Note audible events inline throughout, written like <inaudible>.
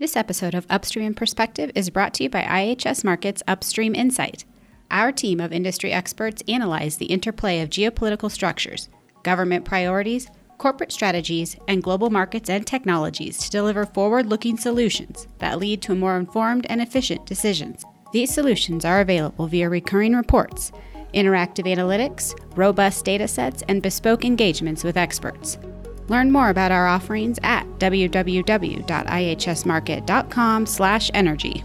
This episode of Upstream Perspective is brought to you by IHS Markit's Upstream Insight. Our team of industry experts analyze the interplay of geopolitical structures, government priorities, corporate strategies, and global markets and technologies to deliver forward looking solutions that lead to more informed and efficient decisions. These solutions are available via recurring reports, interactive analytics, robust data sets, and bespoke engagements with experts. Learn more about our offerings at www.ihsmarkit.com/energy.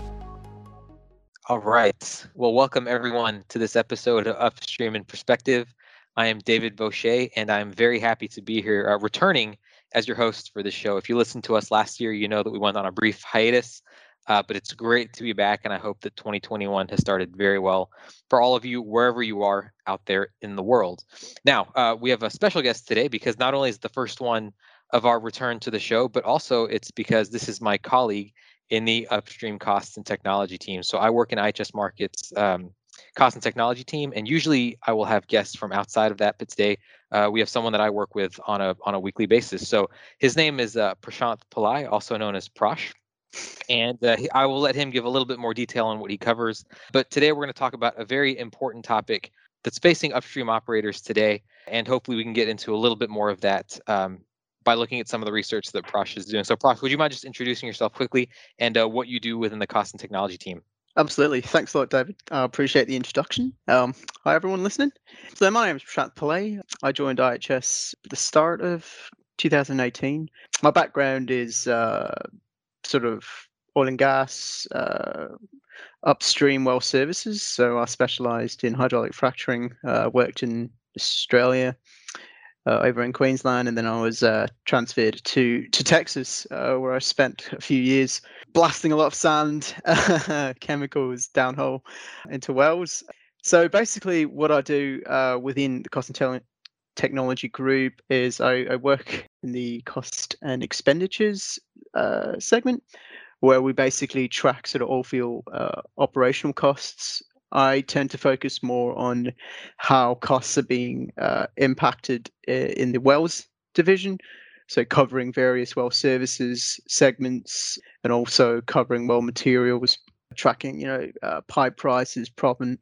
All right. Well, welcome everyone to this episode of Upstream in Perspective. I am David Boucher, and I'm very happy to be here, uh, returning as your host for this show. If you listened to us last year, you know that we went on a brief hiatus, uh, but it's great to be back, and I hope that 2021 has started very well for all of you, wherever you are out there in the world. Now, uh, we have a special guest today because not only is the first one of our return to the show, but also it's because this is my colleague in the upstream costs and technology team. So I work in IHS Markit's. um, cost and technology team. And usually I will have guests from outside of that. But today uh, we have someone that I work with on a on a weekly basis. So his name is uh, Prashant Pillai, also known as Prash. And uh, I will let him give a little bit more detail on what he covers. But today we're going to talk about a very important topic that's facing upstream operators today. And hopefully we can get into a little bit more of that um, by looking at some of the research that Prosh is doing. So, Prosh, would you mind just introducing yourself quickly and uh, what you do within the cost and technology team? Absolutely. Thanks a lot, David. I appreciate the introduction. Um, hi, everyone listening. So, my name is Prashant Pillai. I joined IHS at the start of 2018. My background is uh, sort of oil and gas, uh, upstream well services. So, I specialized in hydraulic fracturing, uh, worked in Australia, uh, over in Queensland, and then I was uh, transferred to to Texas, uh, where I spent a few years blasting a lot of sand, <laughs> chemicals downhole into wells. So basically, what I do uh, within the cost and technology group is I, I, work in the cost and expenditures uh, segment, where we basically track sort of oil field uh, operational costs I tend to focus more on how costs are being uh, impacted in the wells division. So, covering various well services segments and also covering well materials, tracking, you know, uh, pipe prices, proppant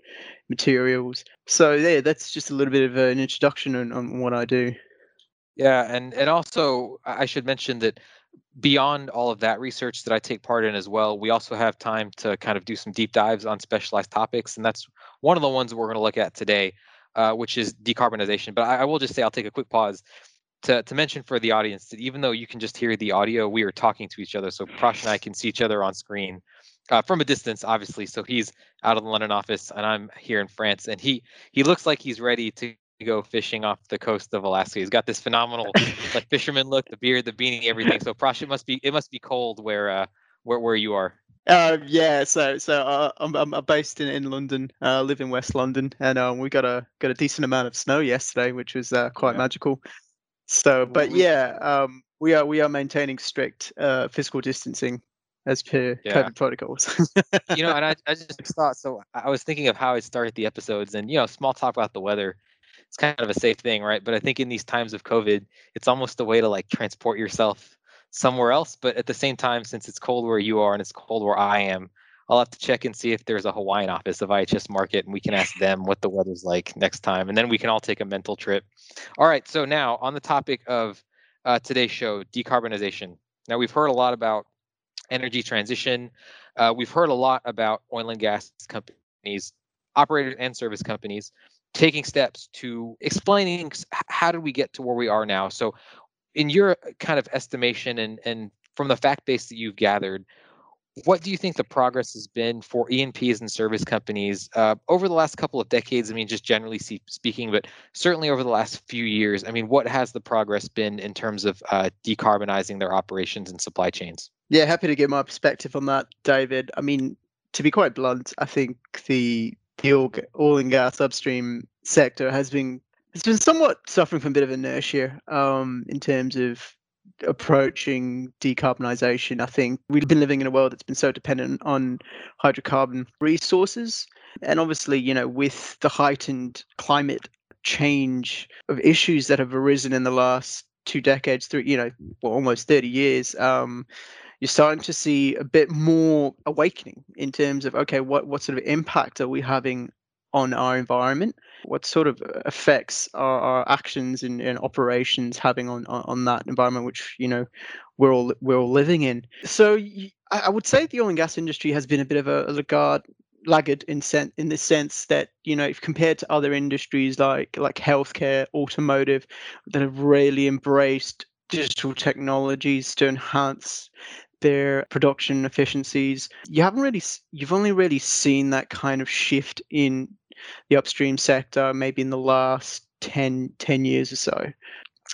materials. So, yeah, that's just a little bit of an introduction on, on what I do. Yeah, and and also I should mention that beyond all of that research that I take part in as well, we also have time to kind of do some deep dives on specialized topics. And that's one of the ones we're going to look at today, uh, which is decarbonization. But I, I, will just say, I'll take a quick pause to, to mention for the audience that even though you can just hear the audio, we are talking to each other. So Prash and I can see each other on screen. Uh, from a distance, obviously. So he's out of the London office, and I'm here in France. And he he looks like he's ready to go fishing off the coast of Alaska. He's got this phenomenal <laughs> like fisherman look, the beard, the beanie, everything. So Prash, it must be it must be cold where uh where where you are. Uh, yeah, so so uh, I'm I'm based in, in London, uh, live in West London, and um, we got a got a decent amount of snow yesterday, which was uh, quite yeah. magical. So, but yeah, um, we are we are maintaining strict uh, physical distancing as per yeah. COVID protocols. you know, and I, I just thought so. I was thinking of how I started the episodes, and you know, small talk about the weather it's kind of a safe thing, right? But I think in these times of COVID, it's almost a way to like transport yourself somewhere else. But at the same time, since it's cold where you are and it's cold where I am, I'll have to check and see if there's a Hawaiian office of IHS Markit, and we can ask them what the weather's like next time. And then we can all take a mental trip. All right. So now on the topic of uh, today's show, decarbonization. Now we've heard a lot about energy transition. Uh, we've heard a lot about oil and gas companies, operators and service companies taking steps to explaining how did we get to where we are now. So, in your kind of estimation and and from the fact base that you've gathered, what do you think the progress has been for E&Ps and service companies uh, over the last couple of decades? I mean, just generally speaking, but certainly over the last few years. I mean, what has the progress been in terms of uh, decarbonizing their operations and supply chains? Yeah, happy to get my perspective on that, David. I mean, to be quite blunt, I think the the oil, and gas upstream sector has been has been somewhat suffering from a bit of inertia um, in terms of approaching decarbonization. I think we've been living in a world that's been so dependent on hydrocarbon resources. And obviously, you know, with the heightened climate change of issues that have arisen in the last two decades, three, you know, well, almost 30 years, um, you're starting to see a bit more awakening in terms of okay, what what sort of impact are we having on our environment? What sort of uh, effects are our actions and, and operations having on, on, on that environment, which you know we're all we're all living in? So I, I would say the oil and gas industry has been a bit of a, a laggard laggard in sen- in the sense that you know if compared to other industries like like healthcare automotive that have really embraced digital technologies to enhance their production efficiencies you haven't really you've only really seen that kind of shift in the upstream sector maybe in the last 10, 10 years or so.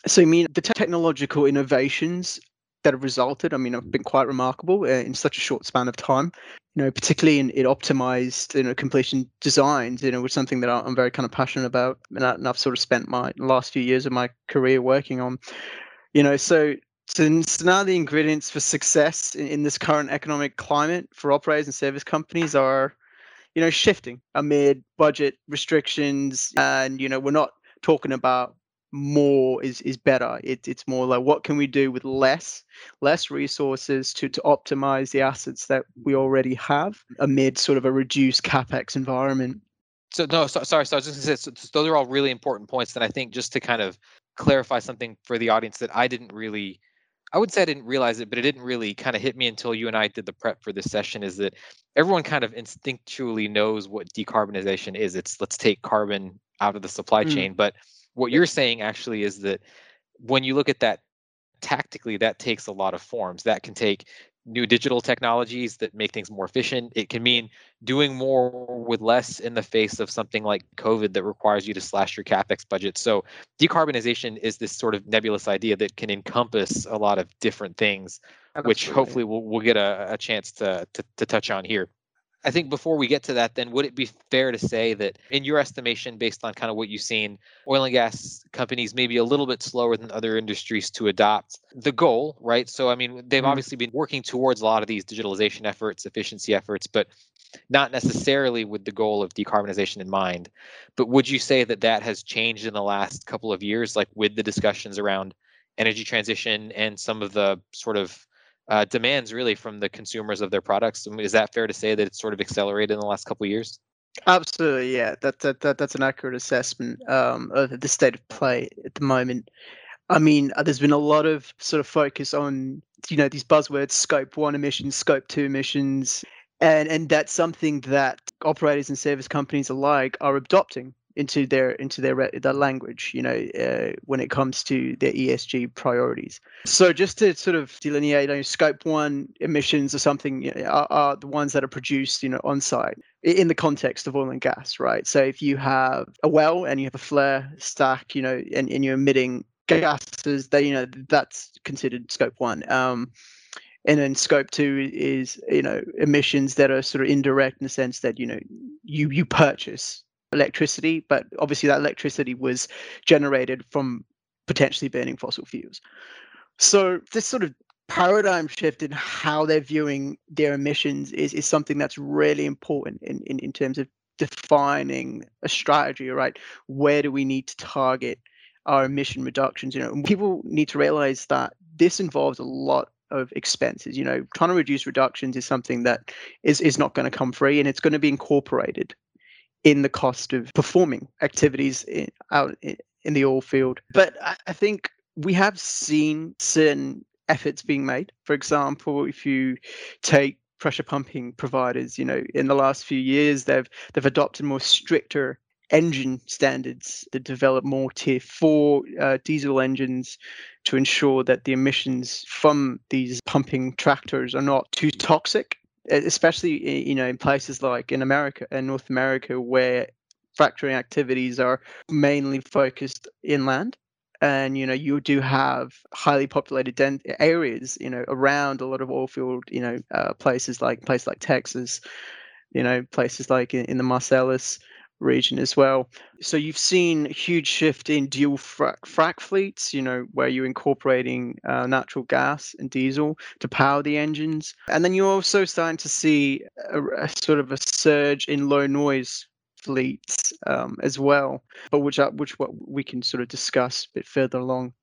So, I mean, the technological innovations that have resulted, I mean, have been quite remarkable uh, in such a short span of time. You know, particularly in, in optimized, you know, completion designs, you know, which is something that I'm very kind of passionate about, and, and I've sort of spent my last few years of my career working on. You know, so so, now the ingredients for success in, in this current economic climate for operators and service companies are you know, shifting amid budget restrictions, and you know, we're not talking about more is is better. It, it's more like what can we do with less less resources to to optimize the assets that we already have amid sort of a reduced capex environment. So no, so, sorry, so I was just going to say, so, so those are all really important points, and I think just to kind of clarify something for the audience that I didn't really I would say I didn't realize it, but it didn't really kind of hit me until you and I did the prep for this session. Is that everyone kind of instinctually knows what decarbonization is? It's let's take carbon out of the supply mm. chain. But what you're saying actually is that when you look at that tactically, that takes a lot of forms. That can take new digital technologies that make things more efficient. It can mean doing more with less in the face of something like COVID that requires you to slash your capex budget. So decarbonization is this sort of nebulous idea that can encompass a lot of different things, Absolutely. which hopefully we'll, we'll get a, a chance to, to, to touch on here. I think before we get to that, then would it be fair to say that, in your estimation, based on kind of what you've seen, oil and gas companies may be a little bit slower than other industries to adopt the goal, right? So, I mean, they've mm-hmm. obviously been working towards a lot of these digitalization efforts, efficiency efforts, but not necessarily with the goal of decarbonization in mind. But would you say that that has changed in the last couple of years, like with the discussions around energy transition and some of the sort of uh, demands really from the consumers of their products. Is that fair to say that it's sort of accelerated in the last couple of years? Absolutely, yeah. That, that, that that's an accurate assessment um, of the state of play at the moment. I mean, uh, there's been a lot of sort of focus on you know these buzzwords: scope one emissions, scope two emissions, and and that's something that operators and service companies alike are adopting into their into their their language you know uh, when it comes to their ESG priorities. So just to sort of delineate you know, scope 1 emissions or something you know, are, are, the ones that are produced you know on site in the context of oil and gas right? So if you have a well and you have a flare stack you know and, and you're emitting gases that you know that's considered scope 1 um, and then scope two is you know emissions that are sort of indirect in the sense that you know you you purchase electricity, but obviously that electricity was generated from potentially burning fossil fuels. So this sort of paradigm shift in how they're viewing their emissions is, is something that's really important in, in, in terms of defining a strategy, right? Where do we need to target our emission reductions? You know, people need to realize that this involves a lot of expenses. You know, trying to reduce reductions is something that is, is not going to come free and it's going to be incorporated in the cost of performing activities in, out in, the oil field. But I, I think we have seen certain efforts being made. For example, if you take pressure pumping providers, you know, in the last few years they've they've adopted more stricter engine standards that develop more tier four uh, diesel engines to ensure that the emissions from these pumping tractors are not too toxic especially you know in places like in America and North America where fracturing activities are mainly focused inland and you know you do have highly populated den- areas you know around a lot of oil field you know uh, places like places like Texas you know places like in, in the Marcellus region as well. So you've seen huge shift in dual frac, frac fleets, you know, where you're incorporating uh, natural gas and diesel to power the engines. And then you're also starting to see a, a sort of a surge in low noise fleets um, as well, but which are, which what we can sort of discuss a bit further along.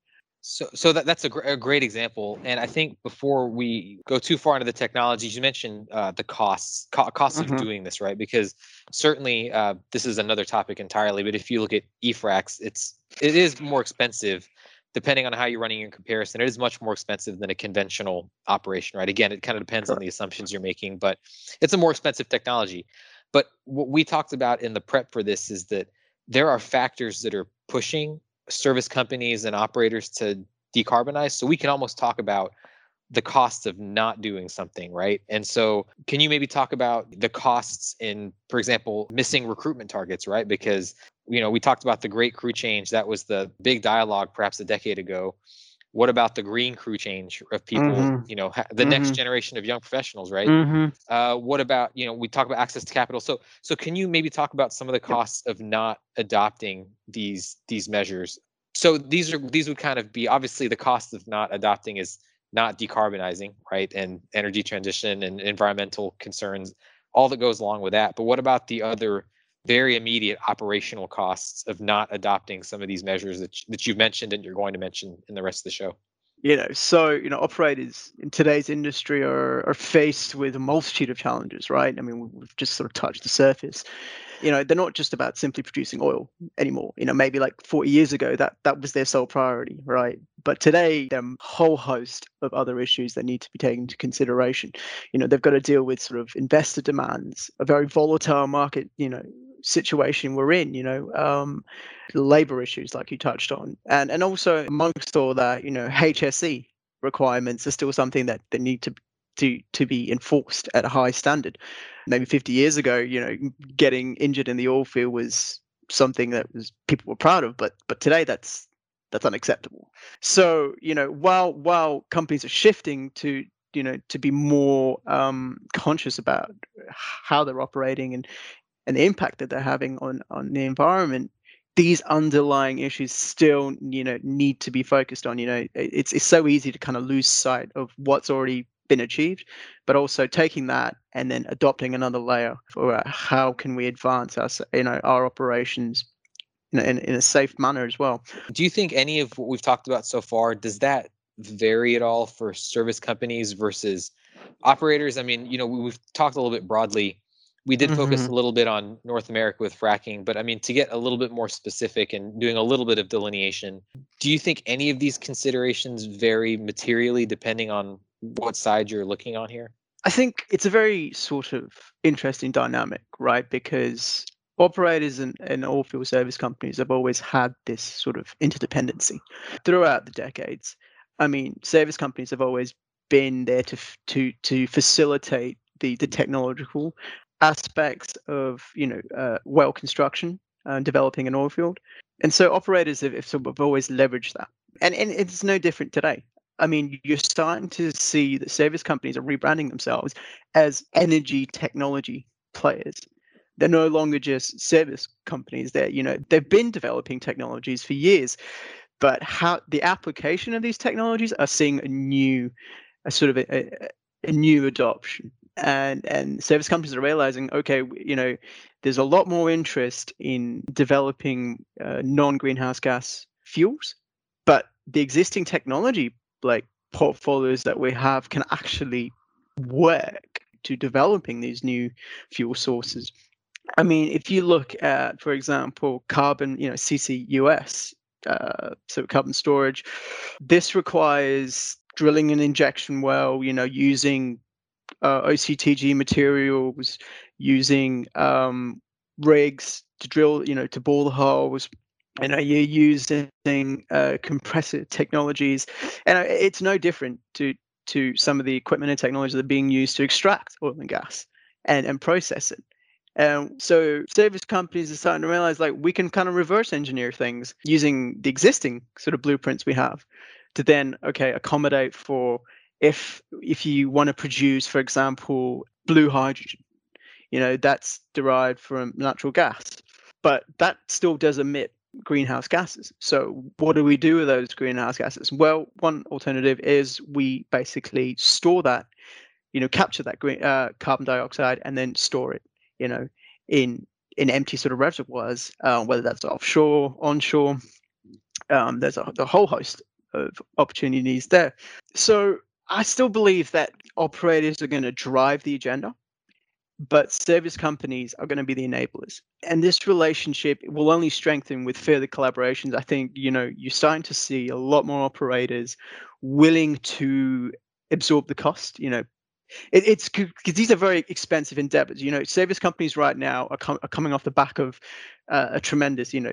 So, so that, that's a, gr- a great example. And I think before we go too far into the technologies, you mentioned uh, the costs, co- costs Mhm. of doing this, right? Because certainly uh, this is another topic entirely. But if you look at EFRACs, it's it is more expensive, depending on how you're running your comparison. It is much more expensive than a conventional operation, right? Again, it kind of depends on the assumptions you're making, but it's a more expensive technology. But what we talked about in the prep for this is that there are factors that are pushing service companies and operators to decarbonize. So we can almost talk about the costs of not doing something, right? And so can you maybe talk about the costs in, for example, missing recruitment targets, right? Because you know, we talked about the great crew change. That was the big dialogue perhaps a decade ago. What about the green crew change of people, Mhm. you know, the next Mhm. generation of young professionals, right? Mm-hmm. uh, what about you know we talk about access to capital so so can you maybe talk about some of the costs of not adopting these these measures so these are these would kind of be obviously the cost of not adopting is not decarbonizing right and energy transition and environmental concerns all that goes along with that but what about the other very immediate operational costs of not adopting some of these measures that, that you've mentioned and you're going to mention in the rest of the show. You know so you know operators in today's industry are, are faced with a multitude of challenges right? I mean we- we've just sort of touched the surface. You know they're not just about simply producing oil anymore. You know maybe like 40 years ago that that was their sole priority right? But today there are a whole host of other issues that need to be taken into consideration. You know they've got to deal with sort of investor demands a very volatile market you know situation we're in you know um labor issues like you touched on. And and also amongst all that you know hse requirements are still something that they need to to to be enforced at a high standard. Maybe 50 years ago you know getting injured in the oil field was something that was people were proud of but but today that's that's unacceptable. So you know while while companies are shifting to you know to be more um, conscious about how they're operating and and the impact that they're having on on the environment these underlying issues still you know need to be focused on you know it's it's so easy to kind of lose sight of what's already been achieved but also taking that and then adopting another layer for uh, how can we advance our s- you know our operations in, in, in a safe manner as well Do you think any of what we've talked about so far does that vary at all for service companies versus operators? I mean, you know, we've talked a little bit broadly. We did focus mm-hmm. a little bit on North America with fracking, but I mean, to get a little bit more specific and doing a little bit of delineation, do you think any of these considerations vary materially depending on what side you're looking on here? I think it's a very sort of interesting dynamic, right? Because operators and, and oil field service companies have always had this sort of interdependency throughout the decades. I mean, service companies have always been there to to to facilitate the the technological aspects of you know uh, well construction and developing an oil field, and so operators have, have sort of always leveraged that, and and it's no different today. I mean, you're starting to see that service companies are rebranding themselves as energy technology players. They're no longer just service companies. They're, you know, they've been developing technologies for years, but how the application of these technologies are seeing a new, a sort of a, a, a new adoption. And and service companies are realizing, okay, you know, there's a lot more interest in developing uh, non-greenhouse gas fuels, but the existing technology like portfolios that we have can actually work to developing these new fuel sources. I mean, if you look at, for example, carbon, you know, CCUS, uh, so carbon storage, this requires drilling an injection well, you know, using uh, OCTG materials, using um, rigs to drill, you know, to bore the holes, you know you're using uh, compressor technologies? And uh, it's no different to to some of the equipment and technology that are being used to extract oil and gas and and process it. And so service companies are starting to realize like we can kind of reverse engineer things using the existing sort of blueprints we have to then okay accommodate for if if you want to produce for example blue hydrogen you know that's derived from natural gas but that still does emit greenhouse gases. So, what do we do with those greenhouse gases? Well, one alternative is we basically store that, you know, capture that green uh, carbon dioxide and then store it, you know, in in empty sort of reservoirs, uh, whether that's offshore, onshore. Um, there's a, a whole host of opportunities there. So I still believe that operators are going to drive the agenda, but service companies are going to be the enablers. And this relationship will only strengthen with further collaborations. I think, you know, you're starting to see a lot more operators willing to absorb the cost, you know, it, it's because these are very expensive endeavors. You know, service companies right now are, com- are coming off the back of uh, a tremendous, you know,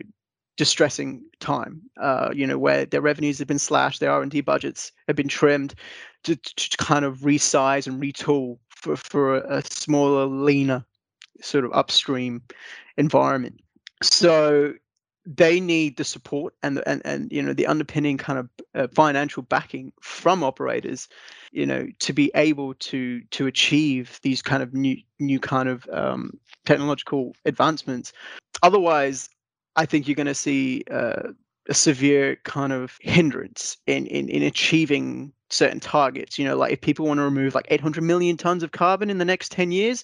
distressing time. Uh, you know, where their revenues have been slashed, their R and D budgets have been trimmed to, to kind of resize and retool for for a, smaller, leaner, sort of upstream environment. So they need the support and the, and and you know the underpinning kind of uh, financial backing from operators you know to be able to to achieve these kind of new new kind of um, technological advancements otherwise i think you're going to see uh, a severe kind of hindrance in, in in achieving certain targets you know like if people want to remove like 800 million tons of carbon in the next 10 years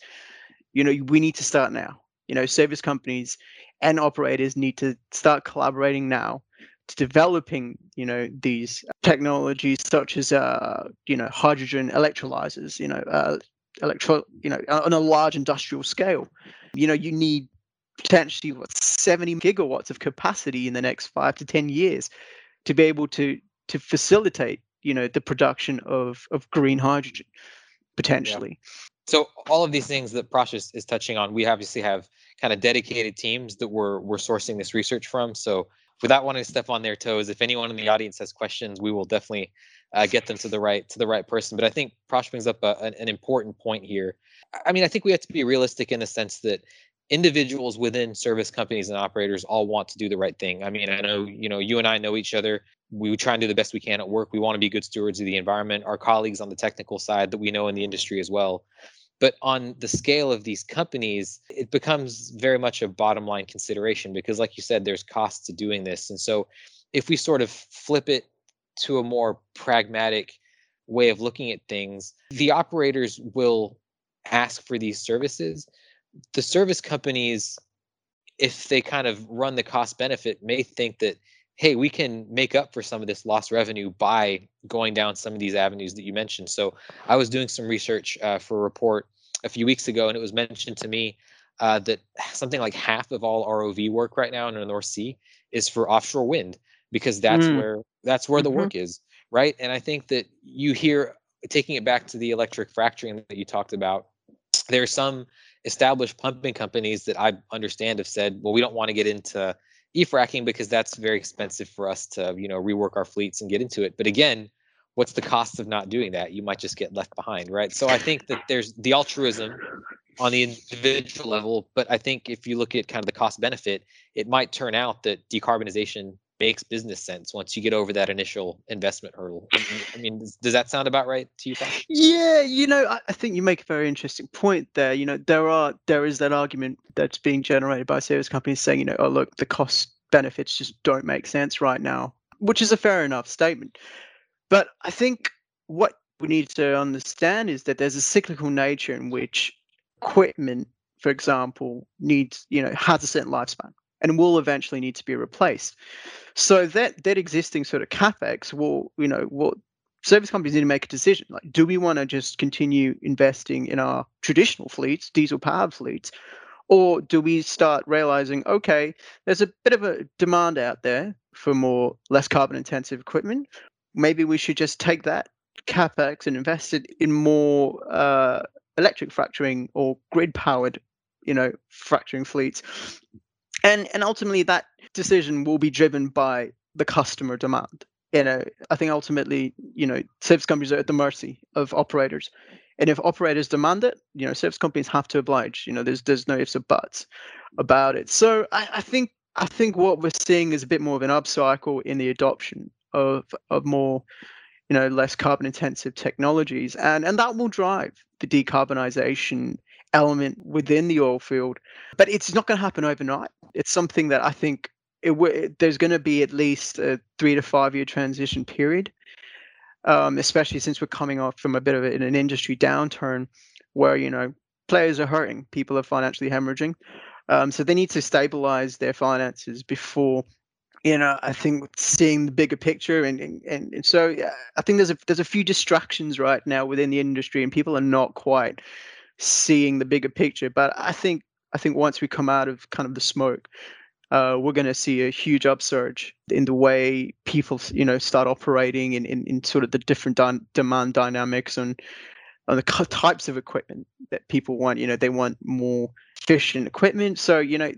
you know we need to start now. You know service companies and operators need to start collaborating now to developing you know these technologies such as uh, you know hydrogen electrolyzers you know uh, electro you know on a large industrial scale. You know you need potentially what 70 gigawatts of capacity in the next 5 to 10 years to be able to to facilitate you know the production of of green hydrogen potentially yeah. so all of these things that Prash is, is touching on we obviously have kind of dedicated teams that we're we're sourcing this research from. So without wanting to step on their toes, if anyone in the audience has questions, we will definitely uh, get them to the right to the right person. But I think Prash brings up a, an, an important point here. I mean, I think we have to be realistic in the sense that individuals within service companies and operators all want to do the right thing. I mean, I know you know you and I know each other. We try and do the best we can at work. We want to be good stewards of the environment. Our colleagues on the technical side that we know in the industry as well. But on the scale of these companies, it becomes very much a bottom line consideration because, like you said, there's costs to doing this. And so, if we sort of flip it to a more pragmatic way of looking at things, the operators will ask for these services. The service companies, if they kind of run the cost benefit, may think that hey, we can make up for some of this lost revenue by going down some of these avenues that you mentioned. So I was doing some research uh, for a report a few weeks ago, and it was mentioned to me uh, that <sighs> something like half of all ROV work right now in the North Sea is for offshore wind because that's mm. where that's where mm-hmm. the work is, right? And I think that you hear taking it back to the electric fracturing that you talked about. There are some established pumping companies that I understand have said, well, we don't want to get into e-fracking because that's very expensive for us to you know rework our fleets and get into it. But again what's the cost of not doing that? You might just get left behind right? So i think that there's the altruism on the individual level but i think if you look at kind of the cost benefit it might turn out that decarbonization makes business sense once you get over that initial investment hurdle. I mean, does, that sound about right to you? Yeah, you know, I, I, think you make a very interesting point there. You know, there are there is that argument that's being generated by service companies saying, you know, oh look, the cost benefits just don't make sense right now, which is a fair enough statement. But I think what we need to understand is that there's a cyclical nature in which equipment, for example, needs, you know, has a certain lifespan and will eventually need to be replaced. So that that existing sort of capex will, you know, will service companies need to make a decision. Like, do we want to just continue investing in our traditional fleets, diesel powered fleets, or do we start realizing, okay, there's a bit of a demand out there for more less carbon intensive equipment. Maybe we should just take that capex and invest it in more uh, electric fracturing or grid powered, you know, fracturing fleets and and ultimately that decision will be driven by the customer demand. You know i think ultimately you know service companies are at the mercy of operators. And if operators demand it you know service companies have to oblige. You know there's there's no ifs or buts about it. So i, I think i think what we're seeing is a bit more of an upcycle in the adoption of of more you know less carbon intensive technologies. And and that will drive the decarbonization element within the oil field. But it's not going to happen overnight. It's something that I think it w- there's going to be at least a three to five year transition period, um, especially since we're coming off from a bit of an industry downturn where, you know, players are hurting, people are financially hemorrhaging. Um, so they need to stabilize their finances before you know, I think seeing the bigger picture and and, and so yeah, I think there's a there's a few distractions right now within the industry, and people are not quite seeing the bigger picture. But I think I think once we come out of kind of the smoke, uh, we're going to see a huge upsurge in the way people, you know, start operating in, in, in sort of the different dy- demand dynamics and on the types of equipment that people want. You know, they want more efficient equipment. So, you know,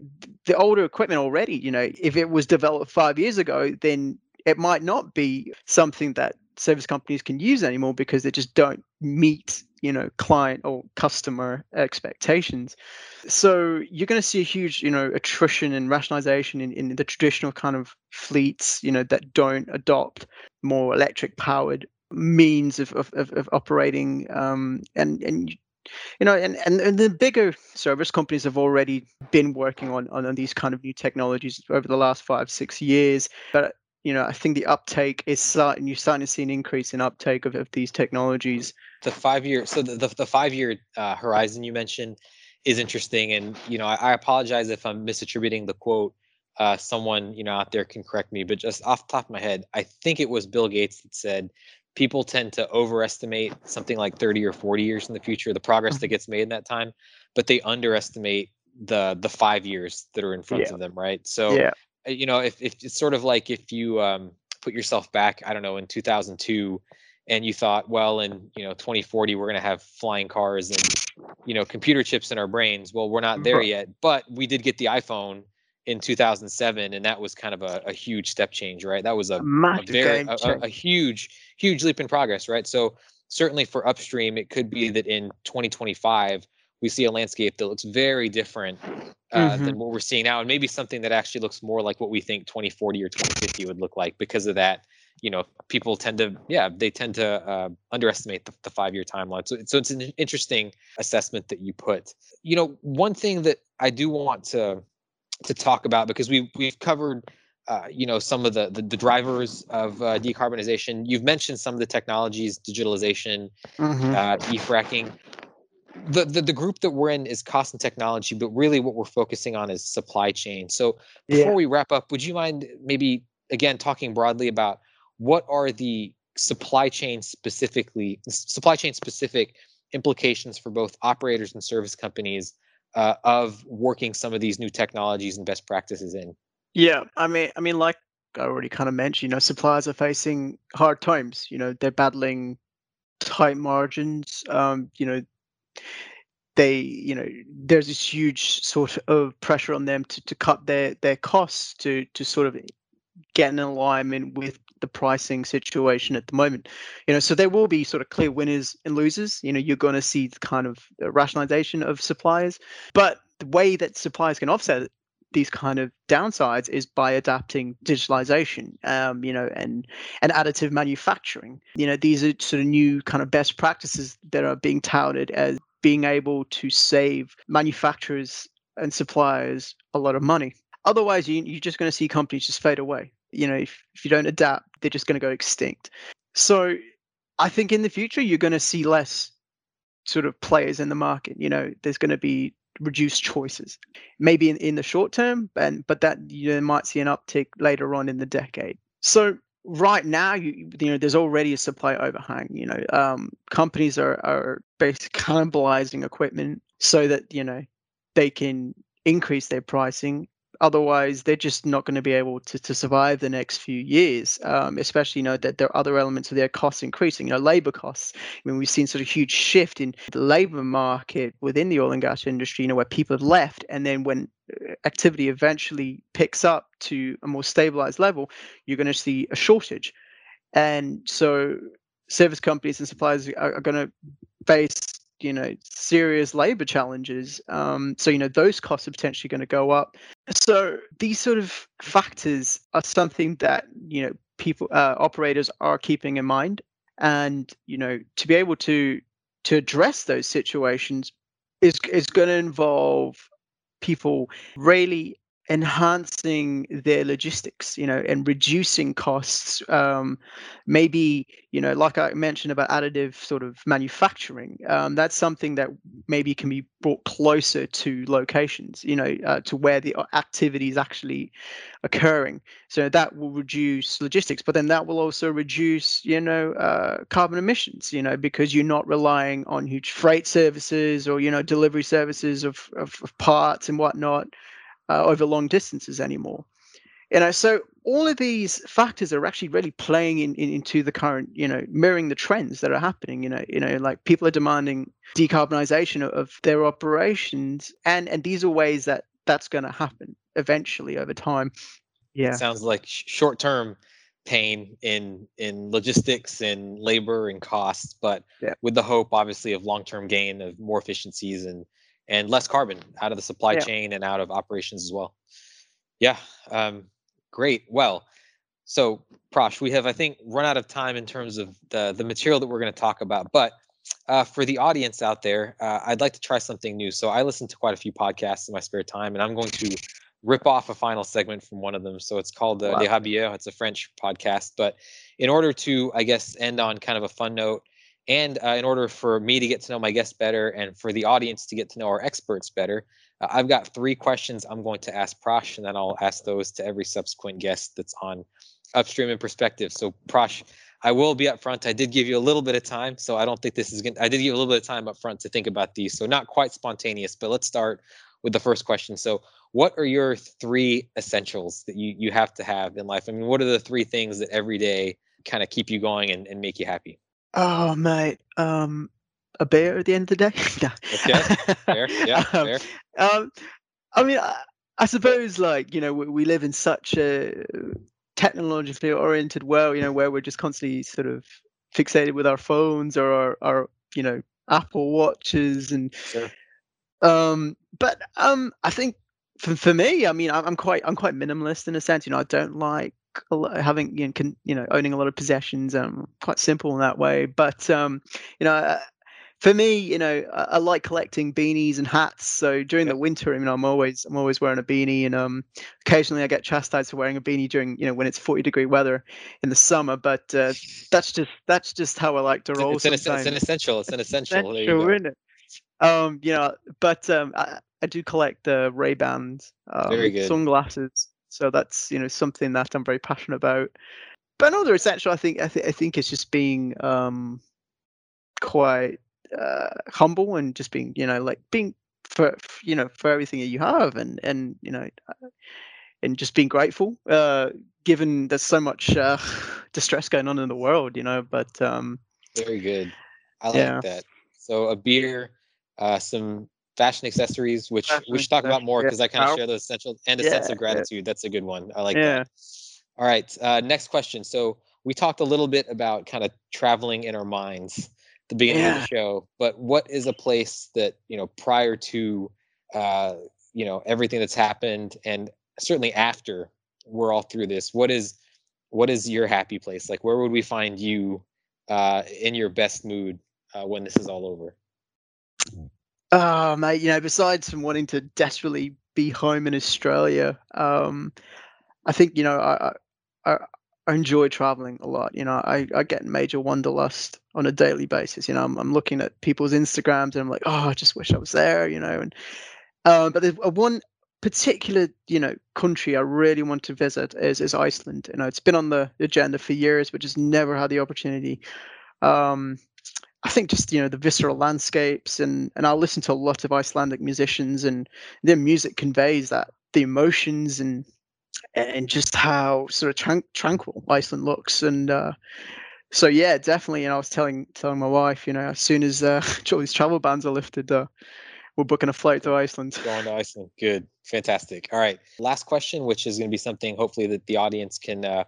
the older equipment already, you know, if it was developed five years ago, then it might not be something that service companies can use anymore because they just don't meet you know client or customer expectations. So you're going to see a huge you know attrition and rationalization in, in the traditional kind of fleets you know that don't adopt more electric powered means of, of, of, operating um, and and you know and, and, and the bigger service companies have already been working on, on, on these kind of new technologies over the last five six years. But you know i think the uptake is starting you're starting to see an increase in uptake of, of these technologies the five year so the, the, the five year uh, horizon you mentioned is interesting and you know I, I apologize if i'm misattributing the quote uh, someone you know out there can correct me but just off the top of my head i think it was bill gates that said people tend to overestimate something like 30 or 40 years in the future the progress that mm-hmm. gets made in that time but they underestimate the the five years that are in front yeah. of them right so yeah. Uh, you know if, if it's sort of like if you um, put yourself back i don't know in 2002 and you thought well in you know 2040 we're going to have flying cars and you know computer chips in our brains. Well we're not there yet but we did get the iphone in 2007 and that was kind of a, a huge step change right? That was a, a very a, a, huge huge leap in progress right? So certainly for upstream it could be that in 2025 we see a landscape that looks very different uh, mm-hmm. than what we're seeing now and maybe something that actually looks more like what we think 2040 or 2050 would look like because of that you know people tend to yeah they tend to uh, underestimate the, the five year timeline. So, so it's an interesting assessment that you put. You know one thing that i do want to to talk about because we we've covered uh, you know some of the the, the drivers of uh, decarbonization. You've mentioned some of the technologies digitalization mm-hmm. uh, e-fracking. The, the the group that we're in is cost and technology but really what we're focusing on is supply chain. So before yeah. we wrap up would you mind maybe again talking broadly about what are the supply chain specifically supply chain specific implications for both operators and service companies uh, of working some of these new technologies and best practices in? Yeah i mean i mean like i already kind of mentioned you know suppliers are facing hard times you know they're battling tight margins um you know they you know there's this huge sort of pressure on them to, to cut their their costs to to sort of get in alignment with the pricing situation at the moment. You know, so there will be sort of clear winners and losers. You know, you're going to see the kind of rationalization of suppliers, but the way that suppliers can offset these kind of downsides is by adapting digitalization um, you know and and additive manufacturing you know these are sort of new kind of best practices that are being touted as being able to save manufacturers and suppliers a lot of money otherwise you, you're just going to see companies just fade away you know if, if you don't adapt they're just going to go extinct. So i think in the future you're going to see less sort of players in the market you know there's going to be reduced choices. Maybe in, in the short term and but that you might see an uptick later on in the decade. So right now you you know there's already a supply overhang you know um, companies are are basically <laughs> cannibalizing equipment so that you know they can increase their pricing otherwise they're just not going to be able to, to survive the next few years um, especially you know that there are other elements of their costs increasing you know labor costs. I mean we've seen sort of huge shift in the labor market within the oil and gas industry you know where people have left and then when uh, activity eventually picks up to a more stabilized level you're going to see a shortage. And so service companies and suppliers are, are going to face you know serious labor challenges um, so you know those costs are potentially going to go up. So these sort of factors are something that you know people uh, operators are keeping in mind. And you know to be able to to address those situations is is going to involve people really enhancing their logistics you know and reducing costs um, maybe you know like i mentioned about additive sort of manufacturing um, that's something that maybe can be brought closer to locations you know uh, to where the activity is actually occurring. So that will reduce logistics but then that will also reduce you know uh, carbon emissions you know because you're not relying on huge freight services or you know delivery services of, of, of parts and whatnot uh, over long distances anymore. You know, so all of these factors are actually really playing in, in, into the current, you know, mirroring the trends that are happening. You know, you know, like people are demanding decarbonization of, of their operations, and and these are ways that that's going to happen eventually over time. Yeah, sounds like short term pain in in logistics and labor and costs, but yeah. with the hope, obviously, of long term gain of more efficiencies and and less carbon out of the supply yeah. chain and out of operations as well. Yeah, um, great. Well, so Prosh, we have I think run out of time in terms of the the material that we're going to talk about, but uh, for the audience out there, uh, I'd like to try something new. So I listen to quite a few podcasts in my spare time, and I'm going to rip off a final segment from one of them. So it's called uh, wow. Les. It's a French podcast, but in order to, I guess, end on kind of a fun note, and uh, in order for me to get to know my guests better and for the audience to get to know our experts better, uh, I've got three questions I'm going to ask Prash, and then I'll ask those to every subsequent guest that's on Upstream and Perspective. So, Prash, I will be up front. I did give you a little bit of time, so I don't think this is going to, I did give you a little bit of time up front to think about these. So, not quite spontaneous, but let's start with the first question. So, what are your three essentials that you, you have to have in life? I mean, what are the three things that every day kind of keep you going and, and make you happy? Oh, mate. Um, a beer at the end of the day. <laughs> Okay. Fair. <laughs> Yeah. Um, fair. Um, I mean, I, I suppose like you know we, we live in such a technologically oriented world, you know, where we're just constantly sort of fixated with our phones or our, our you know Apple watches and. Sure. Um, but um, I think for, for me, I mean, I'm, I'm quite I'm quite minimalist in a sense. You know, I don't like having you know, can, you know owning a lot of possessions. Um, quite simple in that way. But um, you know, uh, for me, you know, I, I, like collecting beanies and hats. So during yep. the winter, you know, I'm always I'm always wearing a beanie, and um, occasionally I get chastised for wearing a beanie during you know when it's 40 degree weather in the summer. But uh, that's just that's just how I like to roll. It's, an, it's an essential. It's an essential. essential isn't it? Um, you know, but um, I, I do collect the Ray Bans um, sunglasses so that's you know something that I'm very passionate about. But another essential, I think, I, th- I think, it's just being um, quite uh, humble and just being, you know, like being for you know for everything that you have, and and you know, uh, and just being grateful. Uh, given there's so much uh, <laughs> distress going on in the world, you know. But um, very good. I like yeah. that. So a beer, uh, some fashion accessories, which fashion we should talk about more because yeah. I kind of share those essential and a yeah, sense of gratitude. Yeah. That's a good one. I like that. All right. Uh, next question. So we talked a little bit about kind of traveling in our minds the beginning of the show, but what is a place that, you know, prior to, uh, you know, everything that's happened and certainly after we're all through this, what is, what is your happy place? Like, where would we find you uh, in your best mood uh, when this is all over? Oh, mate, you know, besides from wanting to desperately be home in Australia, um, I think, you know, I, I, I enjoy traveling a lot. You know, I, I get major wanderlust on a daily basis. You know, I'm, I'm looking at people's Instagrams and I'm like, oh, I just wish I was there, you know. And um, But there's one particular, you know, country I really want to visit is, is Iceland. You know, it's been on the agenda for years, but just never had the opportunity. Um, I think just you know the visceral landscapes and and I listen to a lot of Icelandic musicians and their music conveys that the emotions and and just how sort of tran- tranquil Iceland looks and uh, so yeah definitely and I was telling telling my wife you know as soon as uh, <laughs> all these travel bans are lifted uh, we're booking a flight to Iceland. Going to Iceland, good, fantastic. All right, last question, which is going to be something hopefully that the audience can uh,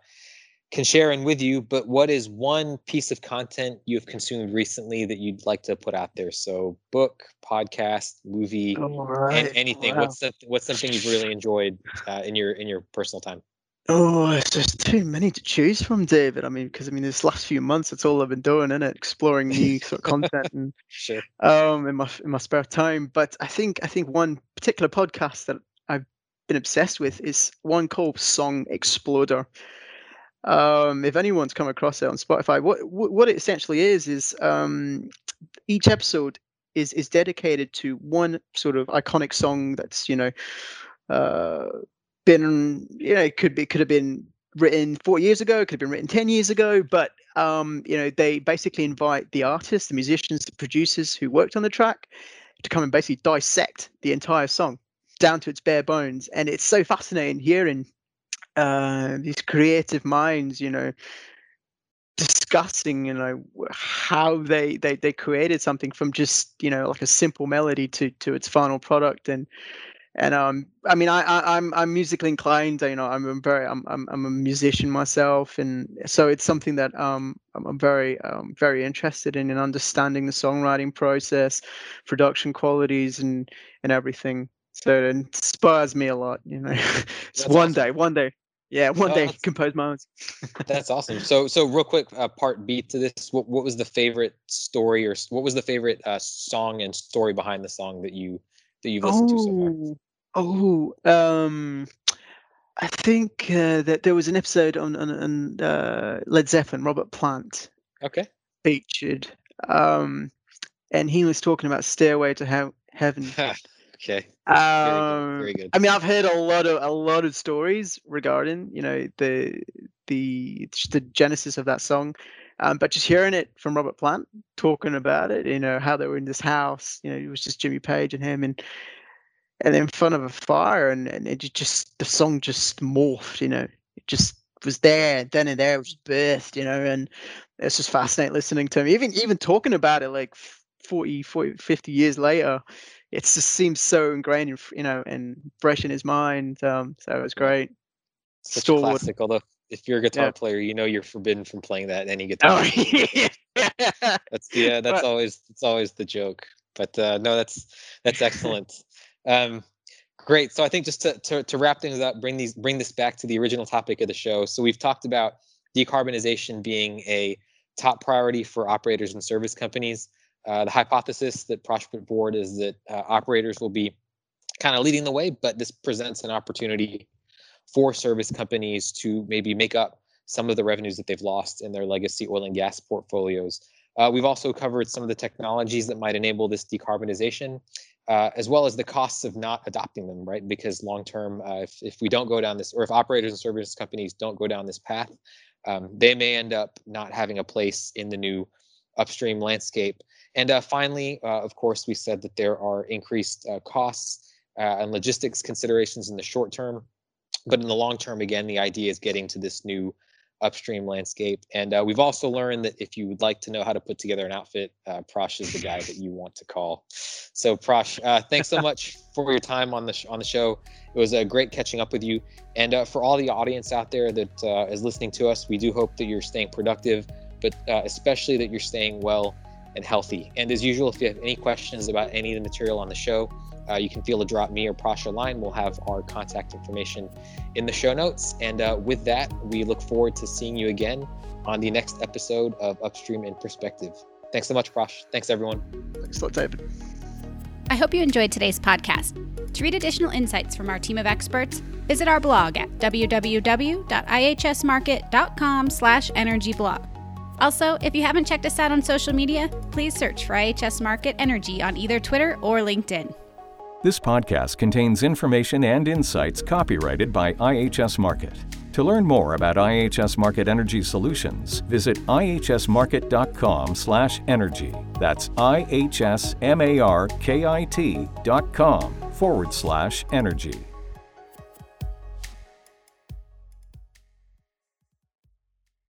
can share in with you, but what is one piece of content you've consumed recently that you'd like to put out there? So book, podcast, movie, right. and anything. Wow. What's something, what's something you've really enjoyed uh, in your in your personal time? Oh, it's just too many to choose from, David. I mean, because I mean, this last few months, that's all I've been doing, in it, exploring new <laughs> sort of content and sure. um in my in my spare time. But I think I think one particular podcast that I've been obsessed with is one called Song Exploder. Um, if anyone's come across it on Spotify, what what it essentially is is um, each episode is is dedicated to one sort of iconic song that's you know uh, been you know it could be could have been written four years ago, could have been written ten years ago, but um, you know they basically invite the artists, the musicians, the producers who worked on the track to come and basically dissect the entire song down to its bare bones, and it's so fascinating hearing uh, these creative minds, you know, discussing, you know, how they, they they created something from just you know like a simple melody to to its final product, and and um i mean I, I i'm i'm musically inclined you know i'm a very I'm, I'm i'm a musician myself. And so it's something that um i'm, very um very interested in in understanding the songwriting process production qualities and and everything. So it inspires me a lot you know. <laughs> So one awesome. day one day yeah <laughs> one oh, day compose my own that's awesome so so real quick uh, part b to this what, what was the favorite story or what was the favorite uh, song and story behind the song that you that you've listened oh, to so far? Oh, oh um, I think uh, that there was an episode on on, on uh, Led Zeppelin, Robert Plant. Okay. Featured, um, and he was talking about Stairway to he- Heaven. <laughs> okay. Um, <laughs> very good. Very good. I mean, I've heard a lot of a lot of stories regarding you know the the the genesis of that song. Um, but just hearing it from Robert Plant talking about it, you know, how they were in this house, you know, it was just Jimmy Page and him and and in front of a fire and, and it just the song just morphed, you know. It just was there, then and there it was birthed, you know, and it's just fascinating listening to him. Even even talking about it like 40, 40 50 years later, it just seems so ingrained, in, you know, and fresh in his mind. Um, so it was great. Such Stored. a classic, although if you're a guitar yeah. player, you know you're forbidden from playing that any guitar. Oh, <laughs> yeah. that's the uh, that's but, always that's always the joke. But uh, no, that's that's excellent. um, great. So I think just to, to to wrap things up, bring these bring this back to the original topic of the show. So we've talked about decarbonization being a top priority for operators and service companies. Uh, the hypothesis that Prash put forward is that uh, operators will be kind of leading the way, but this presents an opportunity for service companies to maybe make up some of the revenues that they've lost in their legacy oil and gas portfolios. Uh, we've also covered some of the technologies that might enable this decarbonization, uh, as well as the costs of not adopting them, right? Because long term, uh, if, if we don't go down this, or if operators and service companies don't go down this path, um, they may end up not having a place in the new upstream landscape. And uh, finally, uh, of course, we said that there are increased uh, costs and logistics considerations in the short term but in the long term, again, the idea is getting to this new upstream landscape. And uh, we've also learned that if you would like to know how to put together an outfit, uh, Prash is the guy that you want to call. So Prash, uh, thanks so much <laughs> for your time on the sh- on the show. It was uh, great catching up with you. And uh, for all the audience out there that uh, is listening to us, we do hope that you're staying productive, but uh, especially that you're staying well and healthy. And as usual, if you have any questions about any of the material on the show, uh, you can feel to drop me or Prash a line. We'll have our contact information in the show notes. And uh, with that, we look forward to seeing you again on the next episode of Upstream in Perspective. Thanks so much, Prash. Thanks, everyone. Thanks a lot, David. I hope you enjoyed today's podcast. To read additional insights from our team of experts, visit our blog at www.ihsmarkit.com slash energyblog. Also, if you haven't checked us out on social media, please search for IHS Markit Energy on either Twitter or LinkedIn. This podcast contains information and insights copyrighted by IHS Markit. To learn more about IHS Markit Energy Solutions, visit ihsmarkit.com/energy. That's ihsmarkit.com forward slash energy.